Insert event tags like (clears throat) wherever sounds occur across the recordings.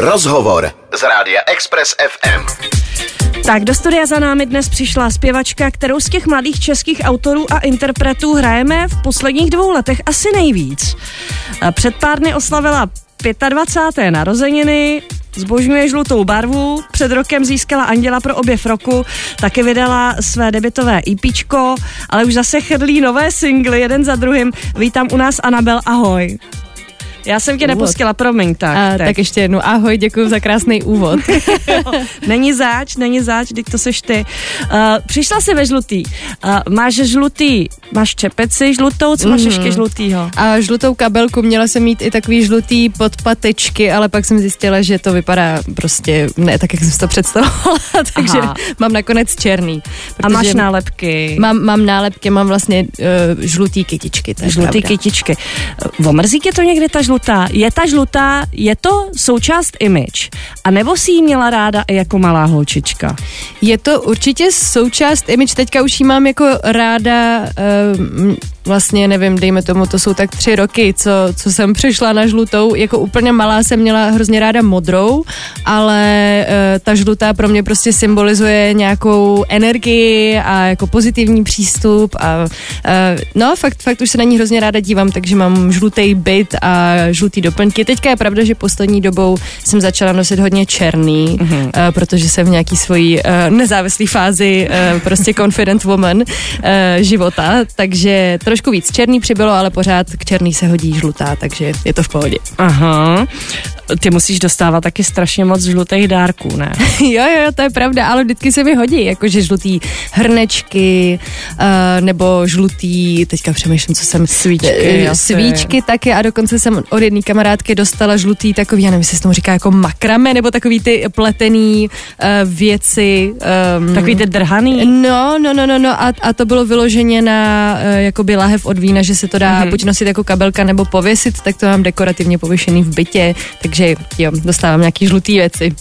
Rozhovor z rádia Express FM. Tak do studia za námi dnes přišla zpěvačka, kterou z těch mladých českých autorů a interpretů hrajeme v posledních dvou letech asi nejvíc. Před pár dny oslavila 25. narozeniny, zbožňuje žlutou barvu, před rokem získala Anděla pro objev roku, taky vydala své debitové EPčko, ale už zase chrlí nové singly jeden za druhým. Vítám u nás Anabel, ahoj. Já jsem tě úvod. nepustila, promiň, tak. A, tak ještě jednou ahoj, děkuji za krásný úvod. (laughs) není záč, není záč, teď to seš ty. Uh, přišla jsi ve žlutý. Uh, máš žlutý, máš čepeci žlutou, co máš mm-hmm. ještě žlutýho? A žlutou kabelku, měla jsem mít i takový žlutý podpatečky, ale pak jsem zjistila, že to vypadá prostě ne tak, jak jsem si to představovala, (laughs) takže Aha. mám nakonec černý. A máš nálepky? Mám, mám nálepky, mám vlastně uh, žlutý kytičky. Žlutý pravda. kytičky. Omrzí tě to někdy ta žlutá žlutá, je ta žlutá, je to součást image. A nebo si ji měla ráda i jako malá holčička? Je to určitě součást image, teďka už ji mám jako ráda uh, vlastně nevím, dejme tomu, to jsou tak tři roky, co, co jsem přišla na žlutou, jako úplně malá jsem měla hrozně ráda modrou, ale uh, ta žlutá pro mě prostě symbolizuje nějakou energii a jako pozitivní přístup a uh, no fakt, fakt už se na ní hrozně ráda dívám, takže mám žlutý byt a žlutý doplňky. Teďka je pravda, že poslední dobou jsem začala nosit hodně černý, mm-hmm. uh, protože jsem v nějaký svojí uh, nezávislé fázi uh, prostě confident woman uh, života, takže trošku trošku víc černý přibylo, ale pořád k černý se hodí žlutá, takže je to v pohodě. Aha ty musíš dostávat taky strašně moc žlutých dárků, ne? (laughs) jo, jo, to je pravda, ale vždycky se mi hodí, jakože žlutý hrnečky, uh, nebo žlutý, teďka přemýšlím, co jsem... Svíčky, uh, Svíčky taky a dokonce jsem od jedné kamarádky dostala žlutý takový, já nevím, jestli se tomu říká jako makrame, nebo takový ty pletený uh, věci. Um, takový ty drhaný? No, no, no, no, no a, a to bylo vyloženě na uh, jakoby lahev od vína, že se to dá mm-hmm. buď nosit jako kabelka nebo pověsit, tak to mám dekorativně pověšený v bytě, takže takže jo, dostávám nějaký žlutý věci.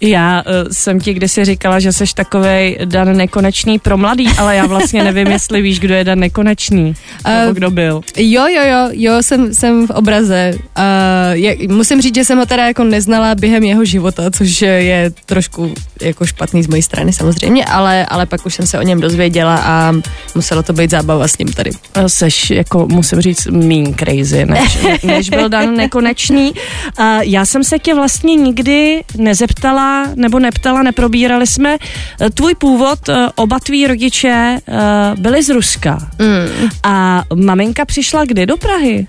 Já uh, jsem ti kdysi říkala, že jsi takový Dan Nekonečný pro mladý, ale já vlastně (laughs) nevím, jestli víš, kdo je Dan Nekonečný, uh, nebo kdo byl. Jo, jo, jo, jo, jsem, jsem v obraze. Uh, je, musím říct, že jsem ho teda jako neznala během jeho života, což je trošku jako špatný z mojí strany samozřejmě, ale, ale pak už jsem se o něm dozvěděla a muselo to být zábava s ním tady. Seš jako, musím říct, mean crazy, než, (laughs) než byl Dan Nekonečný. Uh, já jsem se tě vlastně nikdy nezeptala nebo neptala, neprobírali jsme eh, tvůj původ, eh, oba tví rodiče eh, byli z Ruska. Mm. A maminka přišla kdy do Prahy?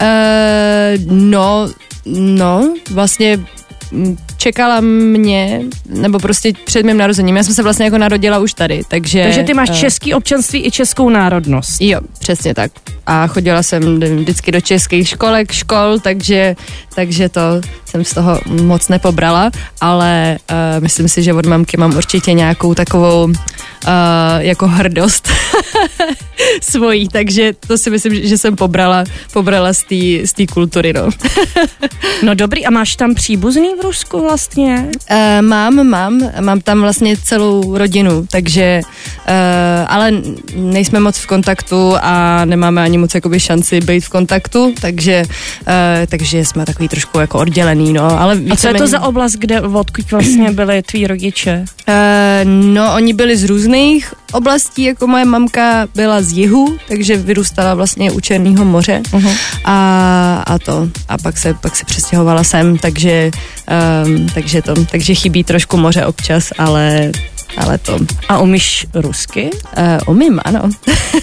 Uh, no, no, vlastně čekala mě, nebo prostě před mým narozením. Já jsem se vlastně jako narodila už tady, takže... Takže ty máš uh, český občanství i českou národnost. Jo, přesně tak. A chodila jsem vždycky do českých školek, škol, takže, takže to jsem z toho moc nepobrala, ale uh, myslím si, že od mamky mám určitě nějakou takovou uh, jako hrdost (laughs) svojí, takže to si myslím, že jsem pobrala, pobrala z té kultury, no. (laughs) no dobrý, a máš tam příbuzný v Rusku vlastně? Uh, mám, mám, mám tam vlastně celou rodinu, takže, uh, ale nejsme moc v kontaktu a nemáme ani moc jakoby šanci být v kontaktu, takže, uh, takže jsme takový trošku jako oddělený, no. Ale a co je to za oblast, kde, odkud vlastně (clears throat) byli tví rodiče? Uh, no, oni byli z různých oblastí, jako moje mamka byla z jihu, takže vyrůstala vlastně u Černého moře uh-huh. a, a to. A pak se, pak se přestěhovala sem, takže, um, takže to, takže chybí trošku moře občas, ale ale to. A umíš rusky? Uh, umím, ano.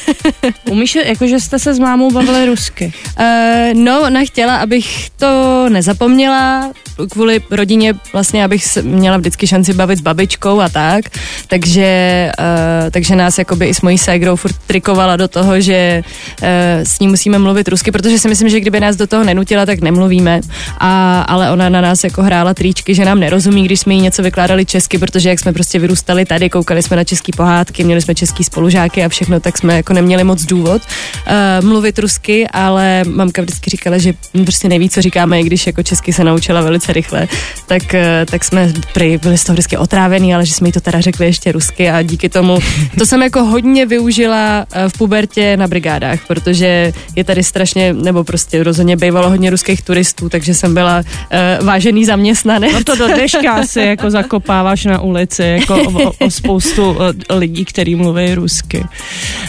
(laughs) umíš, jakože jste se s mámou bavili rusky? Uh, no, ona chtěla, abych to nezapomněla, kvůli rodině vlastně, abych měla vždycky šanci bavit s babičkou a tak, takže, uh, takže nás jakoby i s mojí ségrou furt trikovala do toho, že uh, s ní musíme mluvit rusky, protože si myslím, že kdyby nás do toho nenutila, tak nemluvíme, a, ale ona na nás jako hrála tričky, že nám nerozumí, když jsme jí něco vykládali česky, protože jak jsme prostě vyrůstali zůstali tady, koukali jsme na české pohádky, měli jsme český spolužáky a všechno, tak jsme jako neměli moc důvod uh, mluvit rusky, ale mamka vždycky říkala, že prostě neví, co říkáme, i když jako česky se naučila velice rychle, tak, uh, tak jsme prý byli z toho vždycky otrávený, ale že jsme jí to teda řekli ještě rusky a díky tomu, to jsem jako hodně využila uh, v pubertě na brigádách, protože je tady strašně, nebo prostě rozhodně bývalo hodně ruských turistů, takže jsem byla uh, vážený zaměstnanec. No to do dneška si jako zakopáváš na ulici, jako o, o spoustu lidí, kteří mluví rusky.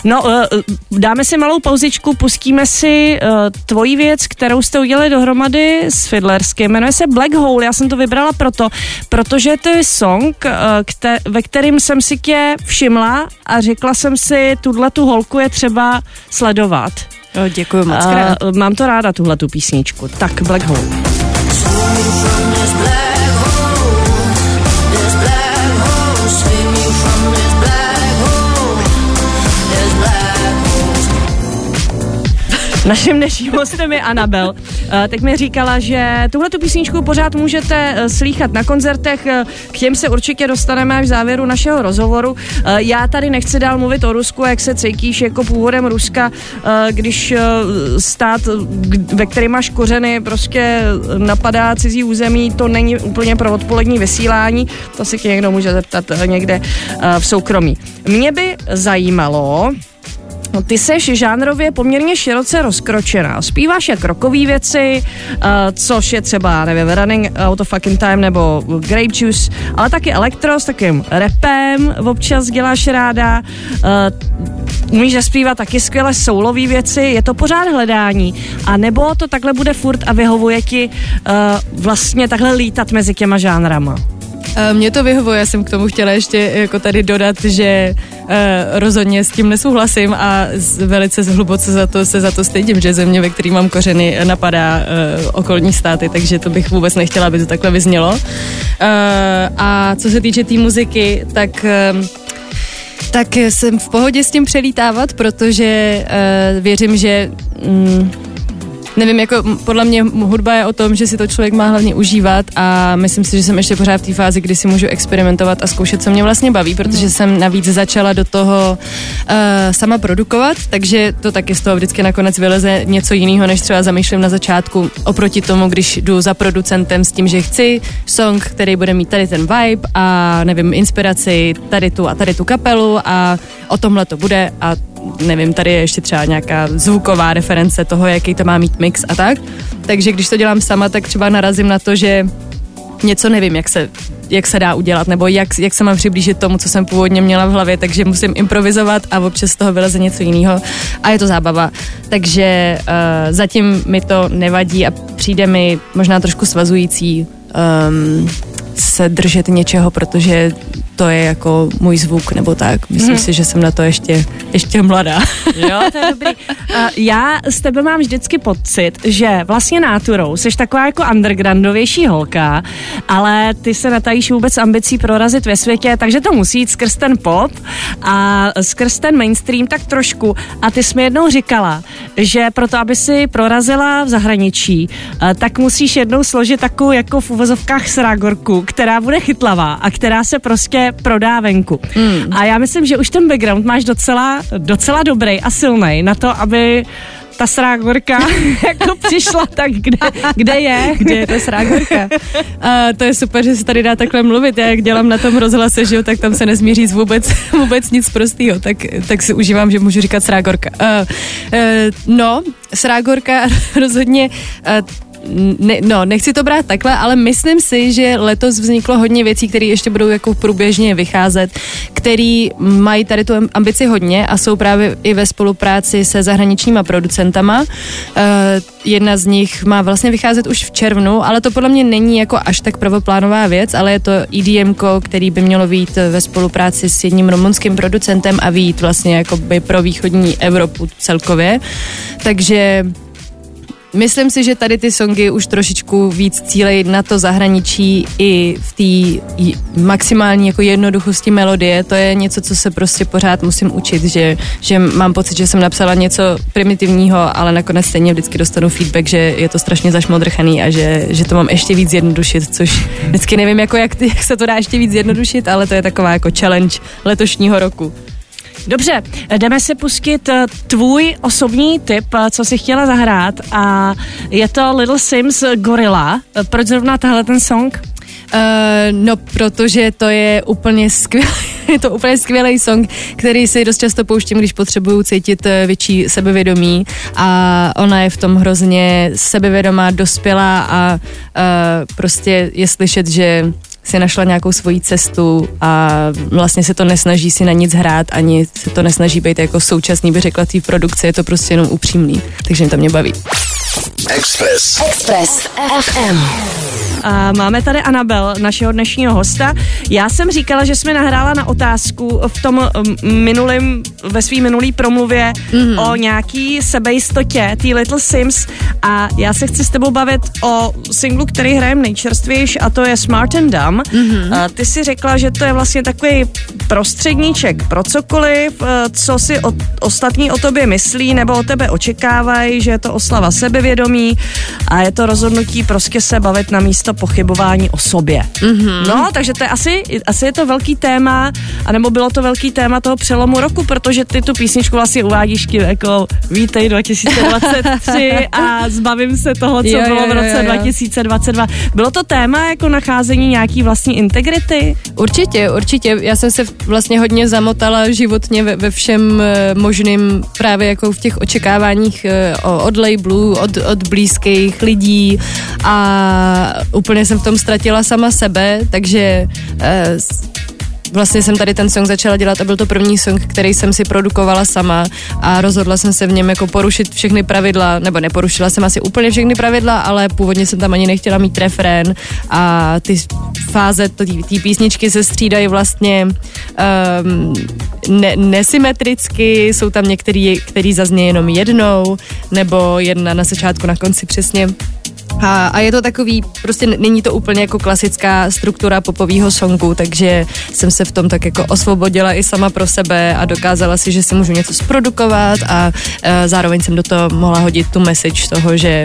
No, dáme si malou pauzičku, pustíme si tvoji věc, kterou jste udělali dohromady s Fiddlerským. Jmenuje se Black Hole, já jsem to vybrala proto, protože to je song, kter- ve kterým jsem si tě všimla a řekla jsem si, tuhle tu holku je třeba sledovat. Děkuji moc krát. Mám to ráda, tuhle tu písničku. Tak, Black Hole. Naším dnešním hostem je Anabel. Eh, teď mi říkala, že tuhle tu písničku pořád můžete eh, slýchat na koncertech, eh, k těm se určitě dostaneme až v závěru našeho rozhovoru. Já tady nechci dál mluvit o Rusku, jak se cítíš jako původem Ruska, když stát, ve kterém máš kořeny, prostě napadá cizí území, to není úplně pro odpolední vysílání, to si tě někdo může zeptat někde v soukromí. Mě by zajímalo, No, ty seš žánrově poměrně široce rozkročená. Zpíváš jak rokový věci, uh, což je třeba, nevím, Running Out of Fucking Time nebo Grape Juice, ale taky elektro s takým repem občas děláš ráda. Uh, umíš zaspívat taky skvěle soulový věci, je to pořád hledání. A nebo to takhle bude furt a vyhovuje ti uh, vlastně takhle lítat mezi těma žánrama? Mně to vyhovuje, já jsem k tomu chtěla ještě jako tady dodat, že uh, rozhodně s tím nesouhlasím a velice hluboce za to se za to stydím, že země, ve který mám kořeny, napadá okolní státy, takže to bych vůbec nechtěla, aby to takhle vyznělo. A co se týče té tý muziky, tak tak jsem v pohodě s tím přelítávat, protože uh, věřím, že mm, nevím, jako podle mě hudba je o tom, že si to člověk má hlavně užívat a myslím si, že jsem ještě pořád v té fázi, kdy si můžu experimentovat a zkoušet, co mě vlastně baví, protože mhm. jsem navíc začala do toho uh, sama produkovat, takže to taky z toho vždycky nakonec vyleze něco jiného, než třeba zamýšlím na začátku, oproti tomu, když jdu za producentem s tím, že chci song, který bude mít tady ten vibe a nevím, inspiraci tady tu a tady tu kapelu a o tomhle to bude a nevím, tady je ještě třeba nějaká zvuková reference toho, jaký to má mít mix a tak. Takže když to dělám sama, tak třeba narazím na to, že něco nevím, jak se, jak se dá udělat, nebo jak, jak se mám přiblížit tomu, co jsem původně měla v hlavě, takže musím improvizovat a občas z toho vyleze něco jiného a je to zábava. Takže uh, zatím mi to nevadí a přijde mi možná trošku svazující um, se držet něčeho, protože to je jako můj zvuk nebo tak. Myslím hmm. si, že jsem na to ještě, ještě mladá. Jo, to je (laughs) dobrý. Uh, já z tebe mám vždycky pocit, že vlastně náturou jsi taková jako undergroundovější holka, ale ty se natajíš vůbec ambicí prorazit ve světě, takže to musí jít skrz ten pop a skrz ten mainstream tak trošku. A ty jsi mi jednou říkala, že proto, aby si prorazila v zahraničí, uh, tak musíš jednou složit takovou jako v uvozovkách srágorku, která bude chytlavá a která se prostě prodá venku. Hmm. A já myslím, že už ten background máš docela, docela dobrý a silný na to, aby ta srágorka (laughs) jako přišla, tak kde, kde je? Kde je ta srágorka? A (laughs) to je super, že se tady dá takhle mluvit. Já jak dělám na tom rozhlase, že jo, tak tam se nesmí říct vůbec, (laughs) vůbec nic prostýho, tak, tak si užívám, že můžu říkat srágorka. Uh, uh, no, srágorka rozhodně uh, ne, no, nechci to brát takhle, ale myslím si, že letos vzniklo hodně věcí, které ještě budou jako průběžně vycházet, který mají tady tu ambici hodně a jsou právě i ve spolupráci se zahraničníma producentama. Uh, jedna z nich má vlastně vycházet už v červnu, ale to podle mě není jako až tak prvoplánová věc, ale je to EDM, který by mělo být ve spolupráci s jedním rumunským producentem a být vlastně jako by pro východní Evropu celkově. Takže myslím si, že tady ty songy už trošičku víc cílejí na to zahraničí i v té maximální jako jednoduchosti melodie. To je něco, co se prostě pořád musím učit, že, že mám pocit, že jsem napsala něco primitivního, ale nakonec stejně vždycky dostanu feedback, že je to strašně zašmodrchaný a že, že to mám ještě víc zjednodušit, což vždycky nevím, jako jak, jak se to dá ještě víc zjednodušit, ale to je taková jako challenge letošního roku. Dobře, jdeme si pustit eh, tvůj osobní tip, eh, co jsi chtěla zahrát a je to Little Sims Gorilla. Eh, proč zrovna tahle ten song? Uh, no, protože to je úplně skvělý, (laughs) je to úplně skvělý song, který si dost často pouštím, když potřebuju cítit větší sebevědomí a ona je v tom hrozně sebevědomá, dospělá a uh, prostě je slyšet, že si našla nějakou svoji cestu a vlastně se to nesnaží si na nic hrát, ani se to nesnaží být jako současný, by řekla, té produkce, je to prostě jenom upřímný, takže mě to mě baví. Express. Express FM. A máme tady Anabel, našeho dnešního hosta. Já jsem říkala, že jsme nahrála na otázku v tom minulém, ve svý minulý promluvě mm-hmm. o nějaký sebejistotě, tý Little Sims a já se chci s tebou bavit o singlu, který hrajem nejčerstvější a to je Smart and Dumb. Mm-hmm. A ty si řekla, že to je vlastně takový prostředníček pro cokoliv, eh, co si o, ostatní o tobě myslí nebo o tebe očekávají, že je to oslava sebevědomí a je to rozhodnutí prostě se bavit na místo pochybování o sobě. Mm-hmm. No, takže to je asi, asi je to velký téma, anebo bylo to velký téma toho přelomu roku, protože ty tu písničku vlastně uvádíš tím jako vítej (laughs) 2023 a zbavím se toho, co jo, bylo jo, v roce jo, jo. 2022. Bylo to téma jako nacházení nějaký vlastní integrity? Určitě, určitě. Já jsem se vlastně hodně zamotala životně ve, ve všem eh, možným právě jako v těch očekáváních eh, od labelů, od, od blízkých lidí a úplně jsem v tom ztratila sama sebe, takže eh, vlastně jsem tady ten song začala dělat a byl to první song, který jsem si produkovala sama a rozhodla jsem se v něm jako porušit všechny pravidla, nebo neporušila jsem asi úplně všechny pravidla, ale původně jsem tam ani nechtěla mít refrén a ty fáze té písničky se střídají vlastně um, ne, nesymetricky, jsou tam některý, který zazně jenom jednou, nebo jedna na začátku, na konci přesně a, a je to takový, prostě není to úplně jako klasická struktura popového songu, takže jsem se v tom tak jako osvobodila i sama pro sebe a dokázala si, že si můžu něco zprodukovat a e, zároveň jsem do toho mohla hodit tu message toho, že e,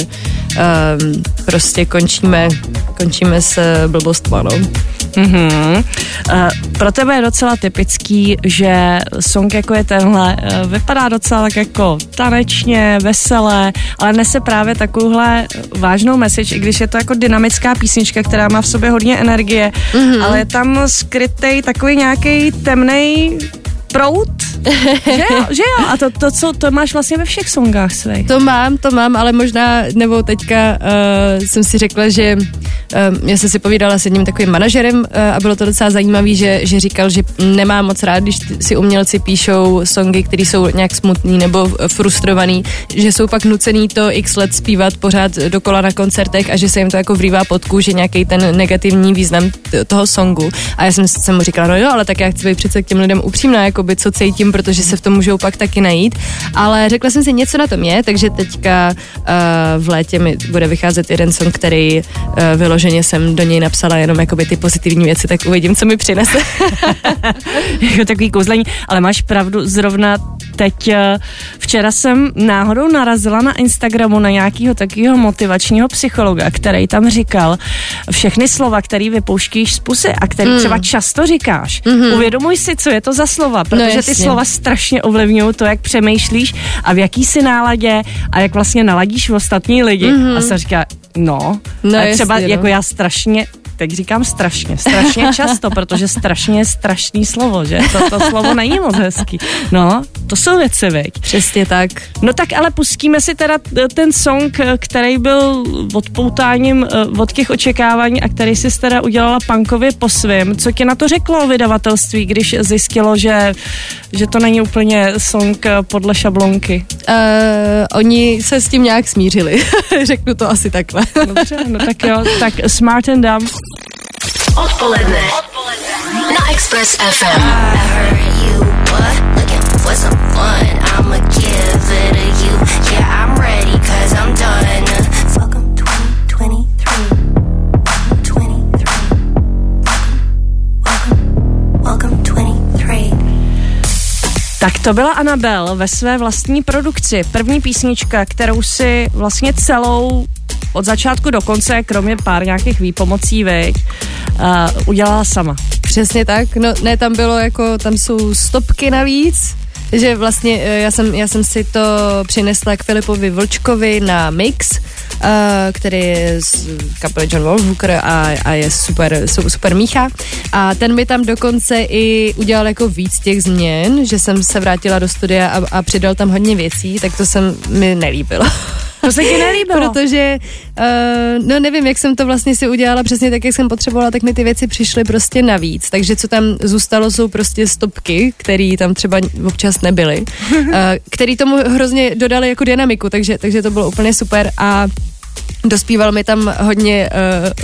prostě končíme, končíme s blbostma, no. Mm-hmm. Uh, pro tebe je docela typický, že song jako je tenhle uh, vypadá docela tak jako tanečně, veselé, ale nese právě takovouhle vážnou message, i když je to jako dynamická písnička, která má v sobě hodně energie, mm-hmm. ale je tam skrytej takový nějaký temný prout, (laughs) že jo, že jo, a to, to, co, to máš vlastně ve všech songách svých. To mám, to mám, ale možná, nebo teďka uh, jsem si řekla, že uh, já jsem si povídala s jedním takovým manažerem uh, a bylo to docela zajímavé, že, že říkal, že nemá moc rád, když si umělci píšou songy, které jsou nějak smutný nebo frustrovaný, že jsou pak nucený to x let zpívat pořád dokola na koncertech a že se jim to jako vrývá pod kůži nějaký ten negativní význam toho songu. A já jsem, jsem mu říkala, no jo, ale tak já chci být přece k těm lidem upřímná, jakoby co cítím, protože se v tom můžou pak taky najít. Ale řekla jsem si, něco na tom je, takže teďka uh, v létě mi bude vycházet jeden song, který uh, vyloženě jsem do něj napsala jenom jakoby ty pozitivní věci, tak uvidím, co mi přinese. (laughs) jako takový kouzlení, ale máš pravdu, zrovna teď uh, včera jsem náhodou narazila na Instagramu na nějakého takového motivačního psychologa, který tam říkal všechny slova, který vypouštíš z pusy a který mm. třeba často říkáš. Mm-hmm. Uvědomuj si, co je to za slova, protože no, ty slova strašně ovlivňují to, jak přemýšlíš a v jaký si náladě a jak vlastně naladíš v ostatní lidi. Mm-hmm. A se říká, no, no a třeba jasně, jako no. já strašně teď říkám strašně, strašně (laughs) často, protože strašně je strašný slovo, že? To, to slovo není moc hezký. No, to jsou věci, veď. Přesně tak. No tak ale pustíme si teda ten song, který byl odpoutáním eh, od těch očekávání a který si teda udělala punkově po svým. Co ti na to řeklo o vydavatelství, když zjistilo, že, že to není úplně song eh, podle šablonky? Uh, oni se s tím nějak smířili. (laughs) Řeknu to asi takhle. Dobře, no tak jo, tak Smart and Dumb. Odpoledne. Odpoledne. Na Express FM. Tak to byla Anabel ve své vlastní produkci. První písnička, kterou si vlastně celou od začátku do konce, kromě pár nějakých výpomocí, veď, uh, udělala sama. Přesně tak, no ne, tam bylo jako, tam jsou stopky navíc, že vlastně eh, já jsem, já jsem si to přinesla k Filipovi Vlčkovi na mix, uh, který je z kapely John Wolfhooker a, a je super, super mícha. A ten mi tam dokonce i udělal jako víc těch změn, že jsem se vrátila do studia a, a přidal tam hodně věcí, tak to jsem mi nelíbilo. (laughs) To se ti nelíbilo? Protože, uh, no nevím, jak jsem to vlastně si udělala přesně tak, jak jsem potřebovala, tak mi ty věci přišly prostě navíc. Takže co tam zůstalo, jsou prostě stopky, které tam třeba občas nebyly, uh, (laughs) který tomu hrozně dodali jako dynamiku, takže, takže to bylo úplně super a Dospíval mi tam hodně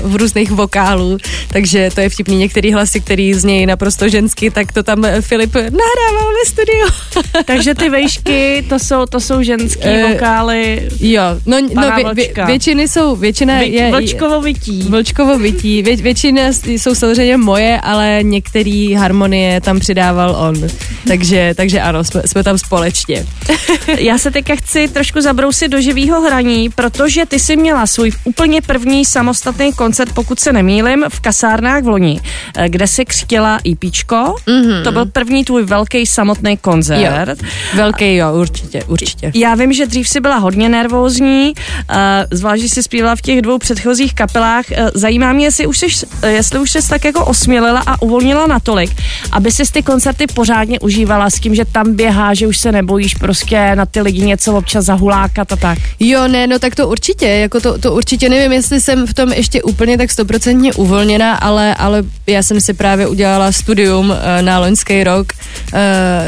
uh, v různých vokálů, takže to je vtipný. Některý hlasy, který znějí naprosto žensky, tak to tam Filip nahrával ve studiu. (laughs) takže ty vejšky, to jsou, to jsou ženský uh, vokály. Jo, no, no vě, vě, většiny jsou, většina Vy, je... Vlčkovo vytí. Vlčkovo vytí. Vě, většina jsou samozřejmě moje, ale některé harmonie tam přidával on. Takže, takže ano, jsme, jsme tam společně. (laughs) Já se teďka chci trošku zabrousit do živého hraní, protože ty si měla svůj úplně první samostatný koncert, pokud se nemýlim, v kasárnách v loni, eh, kde si křtila EPčko. Mm-hmm. To byl první tvůj velký samotný koncert. Jo. Velký, jo, určitě, určitě. Já vím, že dřív si byla hodně nervózní, uh, zvlášť, že jsi zpívala v těch dvou předchozích kapelách. Uh, zajímá mě, jestli už, jsi, jestli už jsi tak jako osmělila a uvolnila natolik, aby si ty koncerty pořádně užívala s tím, že tam běhá, že už se nebojíš prostě na ty lidi něco občas zahulákat a tak. Jo, ne, no tak to určitě, jako to, to určitě nevím, jestli jsem v tom ještě úplně tak stoprocentně uvolněna, ale, ale já jsem si právě udělala studium uh, na loňský rok, uh,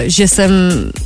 že jsem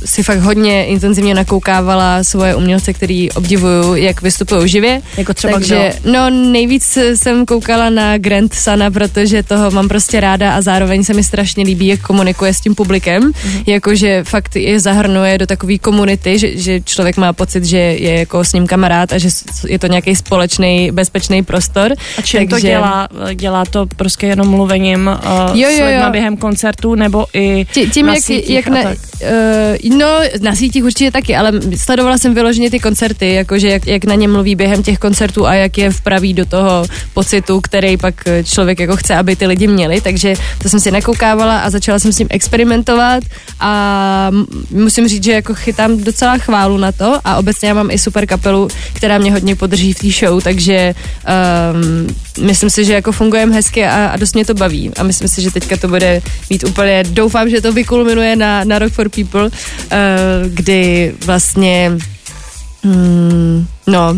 si fakt hodně intenzivně nakoukávala svoje umělce, který obdivuju, jak vystupují živě. Jako třeba Takže, kdo? no nejvíc jsem koukala na Grant Sana, protože toho mám prostě ráda a zároveň se mi strašně líbí, jak komunikuje s tím publikem, mm-hmm. jakože fakt je zahrnuje do takové komunity, že, že člověk má pocit, že je jako s ním kamarád a že je to nějaký společný, bezpečný prostor. A čím takže... to dělá? Dělá to prostě jenom mluvením uh, jo, jo, jo. s během koncertů nebo i Tí, tím, na jak, sítích jak na, uh, No, na sítích určitě taky, ale sledovala jsem vyloženě ty koncerty, jakože jak, jak na ně mluví během těch koncertů a jak je vpraví do toho pocitu, který pak člověk jako chce, aby ty lidi měli, takže to jsem si nakoukávala a začala jsem s tím experimentovat a musím říct, že jako chytám docela chválu na to a obecně já mám i super kapelu, která mě hodně podrží v té show, takže um, myslím si, že jako fungujeme hezky a, a dost mě to baví a myslím si, že teďka to bude mít úplně, doufám, že to vykulminuje na, na Rock for People, uh, kdy vlastně hmm, no,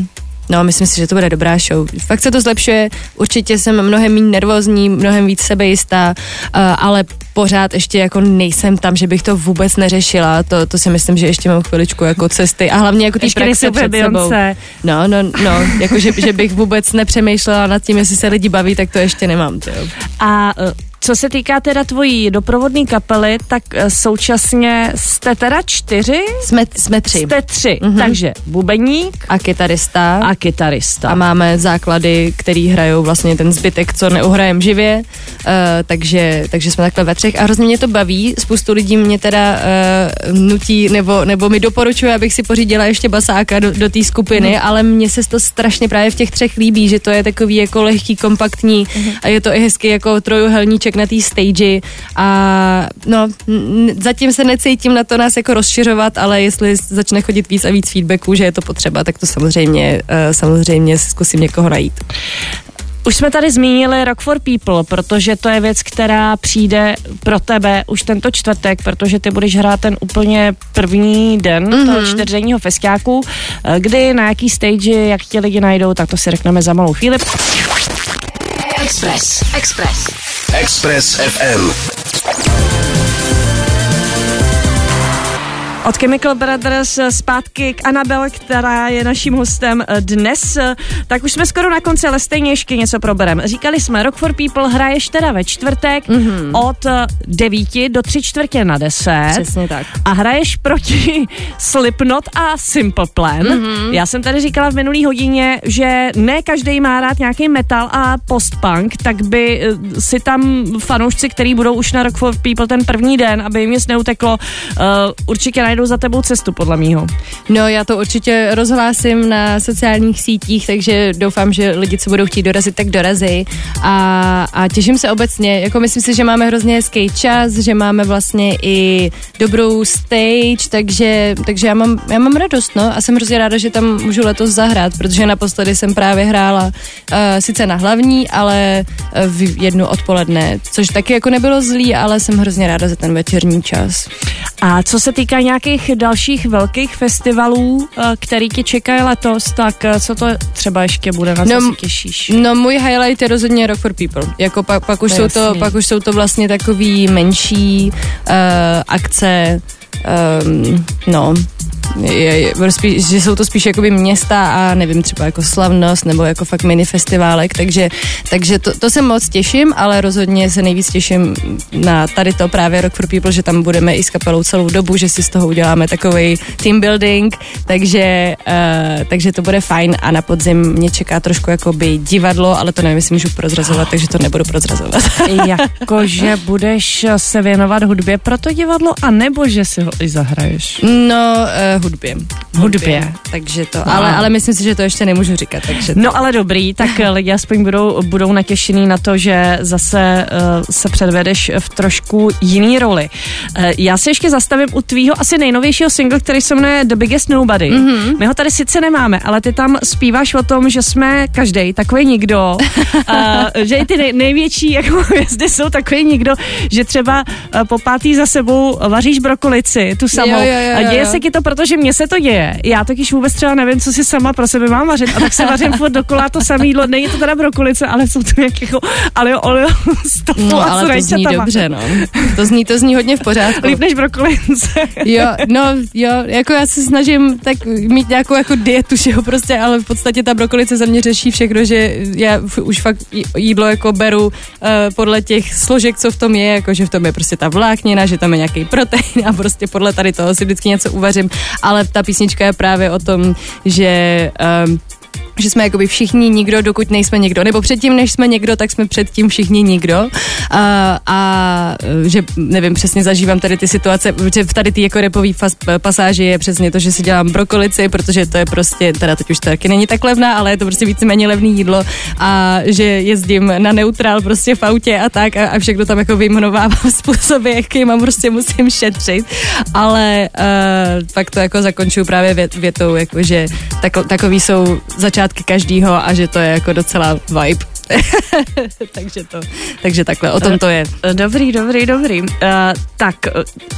No, myslím si, že to bude dobrá show. Fakt se to zlepšuje, určitě jsem mnohem méně nervózní, mnohem víc sebejistá, uh, ale pořád ještě jako nejsem tam, že bych to vůbec neřešila. To, to si myslím, že ještě mám chviličku jako cesty a hlavně jako ty praxe před sebou. No, no, no, jako že, že bych vůbec nepřemýšlela nad tím, jestli se lidi baví, tak to ještě nemám. Jo. A co se týká teda tvojí doprovodné kapely, tak eh, současně jste teda čtyři? Jsme, jsme tři. Jste tři, mm-hmm. takže bubeník. A kytarista. A kytarista. A máme základy, který hrajou vlastně ten zbytek, co neuhrajem živě, uh, takže, takže jsme takhle ve třech a hrozně mě to baví. Spoustu lidí mě teda uh, nutí nebo, nebo mi doporučuje, abych si pořídila ještě basáka do, do té skupiny, mm. ale mně se to strašně právě v těch třech líbí, že to je takový jako lehký, kompaktní mm. a je to i hezky jako trojuhelníček na té stage a no, zatím se necítím na to nás jako rozšiřovat, ale jestli začne chodit víc a víc feedbacků, že je to potřeba, tak to samozřejmě, uh, samozřejmě zkusím někoho najít. Už jsme tady zmínili Rock for People, protože to je věc, která přijde pro tebe už tento čtvrtek, protože ty budeš hrát ten úplně první den mm-hmm. toho čtyřdenního festiáku, eh, kdy na jaký stage, jak tě lidi najdou, tak to si řekneme za malou chvíli. Express. Express. Express FM. Od Chemical Brothers zpátky k Anabel, která je naším hostem dnes. Tak už jsme skoro na konci, ale stejně ještě něco probereme. Říkali jsme, Rock for People hraješ teda ve čtvrtek mm-hmm. od 9 do 3 čtvrtě na 10. Přesně tak. A hraješ proti (laughs) Slipknot a Simple Plan. Mm-hmm. Já jsem tady říkala v minulý hodině, že ne každý má rád nějaký metal a postpunk, tak by eh, si tam fanoušci, který budou už na Rock for People ten první den, aby jim nic neuteklo, uh, určitě najdou za tebou cestu, podle mýho. No, já to určitě rozhlásím na sociálních sítích, takže doufám, že lidi, co budou chtít dorazit, tak dorazí. A, a těším se obecně, jako myslím si, že máme hrozně hezký čas, že máme vlastně i dobrou stage, takže, takže já, mám, já mám radost, no, a jsem hrozně ráda, že tam můžu letos zahrát, protože naposledy jsem právě hrála uh, sice na hlavní, ale uh, v jednu odpoledne, což taky jako nebylo zlý, ale jsem hrozně ráda za ten večerní čas. A co se týká nějakých dalších velkých festivalů, eh, který tě čekají letos, tak eh, co to třeba ještě bude, na co No, se těšíš? No můj highlight je rozhodně Rock for People. Jako pak, pak, už, To jsou to, pak už jsou to vlastně takový menší uh, akce, um, no, je, je, spíš, že jsou to spíš jakoby města a nevím, třeba jako slavnost nebo jako fakt mini festiválek, takže, takže to, to se moc těším, ale rozhodně se nejvíc těším na tady to právě Rock for People, že tam budeme i s kapelou celou dobu, že si z toho uděláme takový team building, takže, uh, takže to bude fajn a na podzim mě čeká trošku jakoby divadlo, ale to nevím, jestli můžu prozrazovat, takže to nebudu prozrazovat. (laughs) Jako, že budeš se věnovat hudbě pro to divadlo, anebo že si ho i zahraješ? No, uh, hudbě. Hudbě. Takže to, ale, ale myslím si, že to ještě nemůžu říkat, takže to, No ale dobrý, tak (laughs) eh, lidi aspoň budou, budou natěšený na to, že zase uh, se předvedeš v trošku jiný roli. Uh, já se ještě zastavím u tvýho asi nejnovějšího singlu, který se jmenuje The Biggest Nobody. Mm-hmm. My ho tady sice nemáme, ale ty tam zpíváš o tom, že jsme každý takový nikdo, uh, (laughs) že i ty nej, největší jako hvězdy jsou takový nikdo, že třeba uh, po pátý za sebou vaříš brokolici, tu samou. Jo, jo, jo, a děje jo. se ti to, protože mně se to děje. Já totiž vůbec třeba nevím, co si sama pro sebe mám vařit. A tak se vařím furt dokola to samé jídlo. Není to teda brokolice, ale jsou to nějaké jako ale oleo z tofu no, a ale to zní dobře, no. To zní, to zní hodně v pořádku. Líp než brokolice. Jo, no, jo, jako já se snažím tak mít nějakou jako dietu, že jo, prostě, ale v podstatě ta brokolice za mě řeší všechno, že já už fakt jí- jídlo jako beru uh, podle těch složek, co v tom je, jako že v tom je prostě ta vláknina, že tam je nějaký protein a prostě podle tady toho si vždycky něco uvařím, ale ta písnička je právě o tom, že um, že jsme jakoby všichni nikdo, dokud nejsme někdo. Nebo předtím, než jsme někdo, tak jsme předtím všichni nikdo. A, a že nevím, přesně zažívám tady ty situace, že v tady ty jako repový fas, pasáži je přesně to, že si dělám brokolici, protože to je prostě, teda teď už to taky není tak levná, ale je to prostě víceméně levný jídlo a že jezdím na neutrál prostě v autě a tak a, a všechno tam jako vyjmenovávám (laughs) způsoby, jakýma prostě musím šetřit, ale uh, pak to jako zakončuju právě vět, větou, jako že tako, takový jsou začátky každýho a že to je jako docela vibe. (laughs) takže to, takže takhle, o tom to je. Dobrý, dobrý, dobrý. Uh, tak,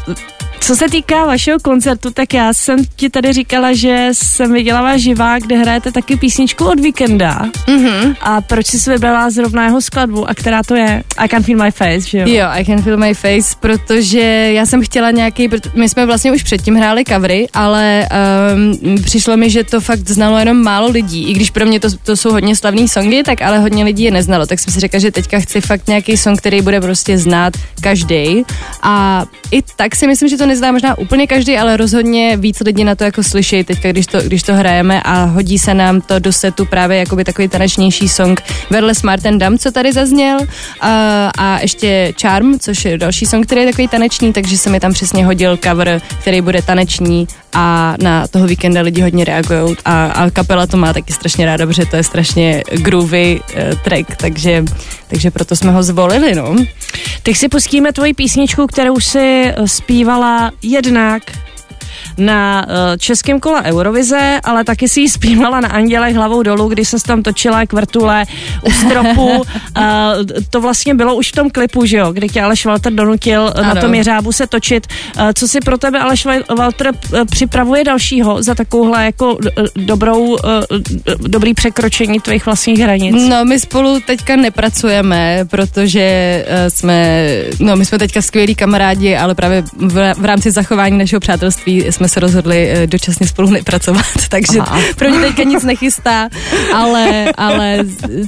uh, co se týká vašeho koncertu, tak já jsem ti tady říkala, že jsem viděla váš živák, kde hrajete taky písničku od Víkenda. Mm-hmm. A proč jsi vybrala zrovna jeho skladbu a která to je? I can feel my face, že jo? Jo, I can feel my face, protože já jsem chtěla nějaký, my jsme vlastně už předtím hráli covery, ale um, přišlo mi, že to fakt znalo jenom málo lidí, i když pro mě to, to jsou hodně slavný songy, tak ale hodně lidí je neznalo, tak jsem si řekla, že teďka chci fakt nějaký song, který bude prostě znát každý. A i tak si myslím, že to nezná možná úplně každý, ale rozhodně víc lidí na to jako slyší teďka, když to, když to hrajeme a hodí se nám to do setu právě jakoby takový tanečnější song vedle Smart and Dumb, co tady zazněl. A, a ještě Charm, což je další song, který je takový tanečný, takže se mi tam přesně hodil cover, který bude taneční a na toho víkenda lidi hodně reagují a, a kapela to má taky strašně ráda, protože to je strašně groovy uh, track, takže, takže proto jsme ho zvolili, no. Teď si pustíme tvoji písničku, kterou si zpívala jednak na eh, českém kole Eurovize, ale taky si ji zpívala na Andělech hlavou dolů, kdy se tam točila k vrtule u stropu. (laughs) A to vlastně bylo už v tom klipu, že jo, kdy tě Aleš Walter donutil ano. na tom jeřábu se točit. A co si pro tebe Aleš Walter eh, připravuje dalšího za takovouhle jako eh, dobrou, dobrý překročení tvých vlastních hranic? No, my spolu teďka nepracujeme, protože jsme, no, my jsme teďka skvělí kamarádi, ale právě v, v rámci zachování našeho přátelství jsme se rozhodli dočasně spolu nepracovat, (laughs) takže Aha. pro ně teďka nic nechystá, ale, ale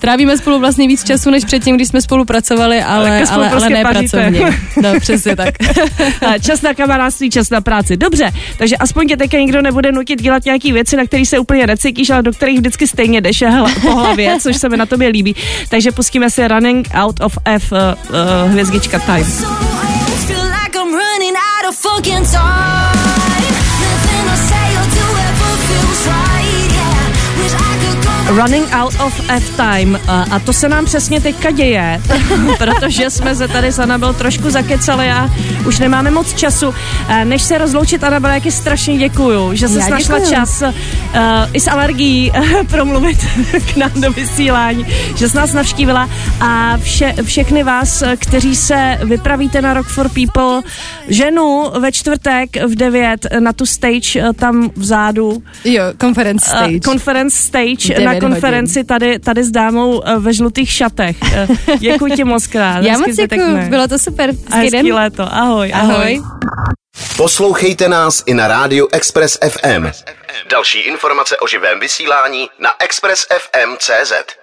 trávíme spolu vlastně víc času, než předtím, když jsme spolupracovali, ale, ale, ale, prostě ale ne pracovně. (laughs) No, přesně tak. (laughs) čas na kamarádství, čas na práci. Dobře, takže aspoň tě teďka nikdo nebude nutit dělat nějaké věci, na které se úplně necítíš, ale do kterých vždycky stejně jdeš po hlavě, což se mi na tobě líbí. Takže pustíme si Running Out of F, uh, uh, hvězdička Time. fucking time. Running out of F-time. A to se nám přesně teďka děje, (laughs) protože jsme se tady s Anabel trošku zakecali a už nemáme moc času. Než se rozloučit, Anabel, jak strašně děkuju, že jsi našla děkuju. čas uh, i s alergií (laughs) promluvit (laughs) k nám do vysílání, že jsi nás navštívila a vše, všechny vás, kteří se vypravíte na Rock for People, ženu ve čtvrtek v 9 na tu stage uh, tam vzadu. Jo, conference stage. Uh, conference stage na konferenci tady, tady s dámou eh, ve žlutých šatech. Eh, děkuji ti moc krát. (laughs) Já moc děkuji, bylo to super. A hezký léto. Ahoj, ahoj. ahoj. Poslouchejte nás i na rádiu Express FM. Další informace o živém vysílání na expressfm.cz.